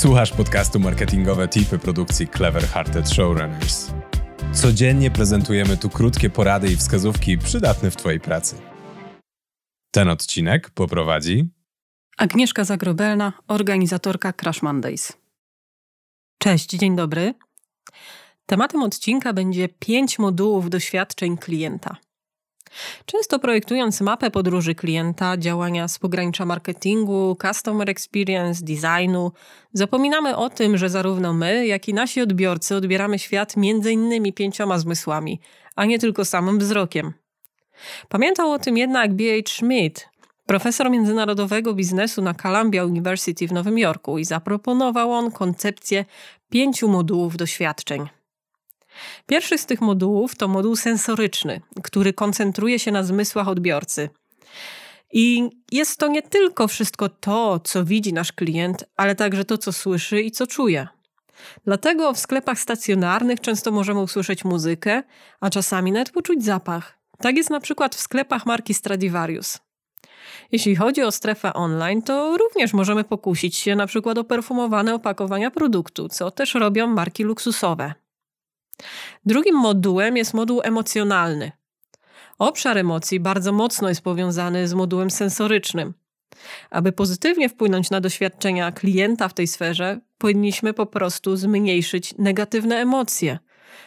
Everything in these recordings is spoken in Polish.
Słuchasz podcastu marketingowe tipy produkcji Clever Hearted Showrunners. Codziennie prezentujemy tu krótkie porady i wskazówki przydatne w Twojej pracy. Ten odcinek poprowadzi Agnieszka Zagrobelna, organizatorka Crash Mondays. Cześć, dzień dobry. Tematem odcinka będzie pięć modułów doświadczeń klienta. Często projektując mapę podróży klienta, działania z pogranicza marketingu, customer experience, designu, zapominamy o tym, że zarówno my, jak i nasi odbiorcy odbieramy świat między innymi pięcioma zmysłami, a nie tylko samym wzrokiem. Pamiętał o tym jednak B.H. Schmidt, profesor międzynarodowego biznesu na Columbia University w Nowym Jorku i zaproponował on koncepcję pięciu modułów doświadczeń. Pierwszy z tych modułów to moduł sensoryczny, który koncentruje się na zmysłach odbiorcy. I jest to nie tylko wszystko to, co widzi nasz klient, ale także to, co słyszy i co czuje. Dlatego w sklepach stacjonarnych często możemy usłyszeć muzykę, a czasami nawet poczuć zapach. Tak jest na przykład w sklepach marki Stradivarius. Jeśli chodzi o strefę online, to również możemy pokusić się na przykład o perfumowane opakowania produktu, co też robią marki luksusowe. Drugim modułem jest moduł emocjonalny. Obszar emocji bardzo mocno jest powiązany z modułem sensorycznym. Aby pozytywnie wpłynąć na doświadczenia klienta w tej sferze, powinniśmy po prostu zmniejszyć negatywne emocje,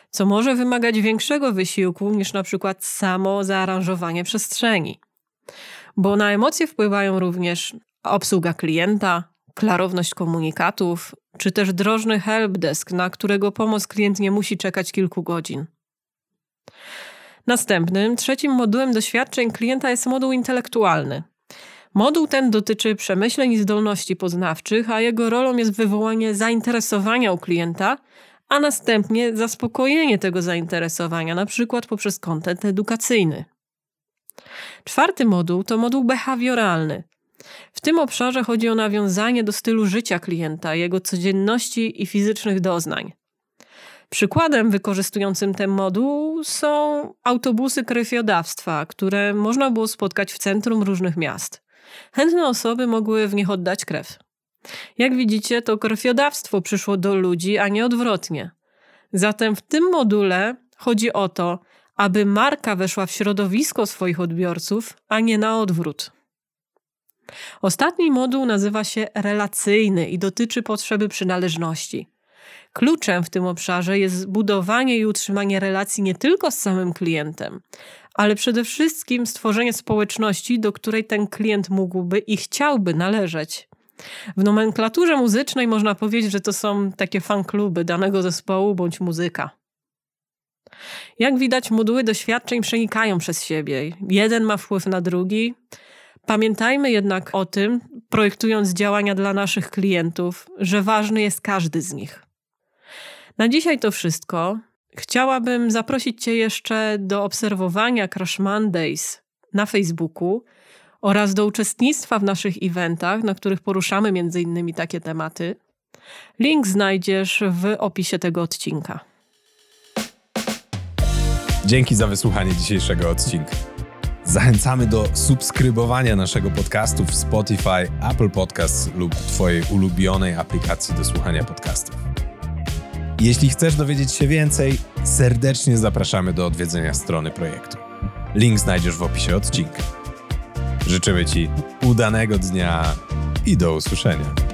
co może wymagać większego wysiłku niż na przykład samo zaaranżowanie przestrzeni. Bo na emocje wpływają również obsługa klienta, klarowność komunikatów, czy też drożny helpdesk, na którego pomoc klient nie musi czekać kilku godzin. Następnym, trzecim modułem doświadczeń klienta jest moduł intelektualny. Moduł ten dotyczy przemyśleń i zdolności poznawczych, a jego rolą jest wywołanie zainteresowania u klienta, a następnie zaspokojenie tego zainteresowania, na przykład poprzez kontent edukacyjny. Czwarty moduł to moduł behawioralny. W tym obszarze chodzi o nawiązanie do stylu życia klienta, jego codzienności i fizycznych doznań. Przykładem wykorzystującym ten moduł są autobusy krwiodawstwa, które można było spotkać w centrum różnych miast. Chętne osoby mogły w nich oddać krew. Jak widzicie, to krwiodawstwo przyszło do ludzi, a nie odwrotnie. Zatem w tym module chodzi o to, aby marka weszła w środowisko swoich odbiorców, a nie na odwrót. Ostatni moduł nazywa się relacyjny i dotyczy potrzeby przynależności. Kluczem w tym obszarze jest zbudowanie i utrzymanie relacji nie tylko z samym klientem, ale przede wszystkim stworzenie społeczności, do której ten klient mógłby i chciałby należeć. W nomenklaturze muzycznej można powiedzieć, że to są takie fankluby danego zespołu bądź muzyka. Jak widać, moduły doświadczeń przenikają przez siebie. Jeden ma wpływ na drugi, Pamiętajmy jednak o tym, projektując działania dla naszych klientów, że ważny jest każdy z nich. Na dzisiaj to wszystko. Chciałabym zaprosić Cię jeszcze do obserwowania Crash Mondays na Facebooku oraz do uczestnictwa w naszych eventach, na których poruszamy m.in. takie tematy. Link znajdziesz w opisie tego odcinka. Dzięki za wysłuchanie dzisiejszego odcinka. Zachęcamy do subskrybowania naszego podcastu w Spotify, Apple Podcasts lub Twojej ulubionej aplikacji do słuchania podcastów. Jeśli chcesz dowiedzieć się więcej, serdecznie zapraszamy do odwiedzenia strony projektu. Link znajdziesz w opisie odcinka. Życzymy Ci udanego dnia i do usłyszenia.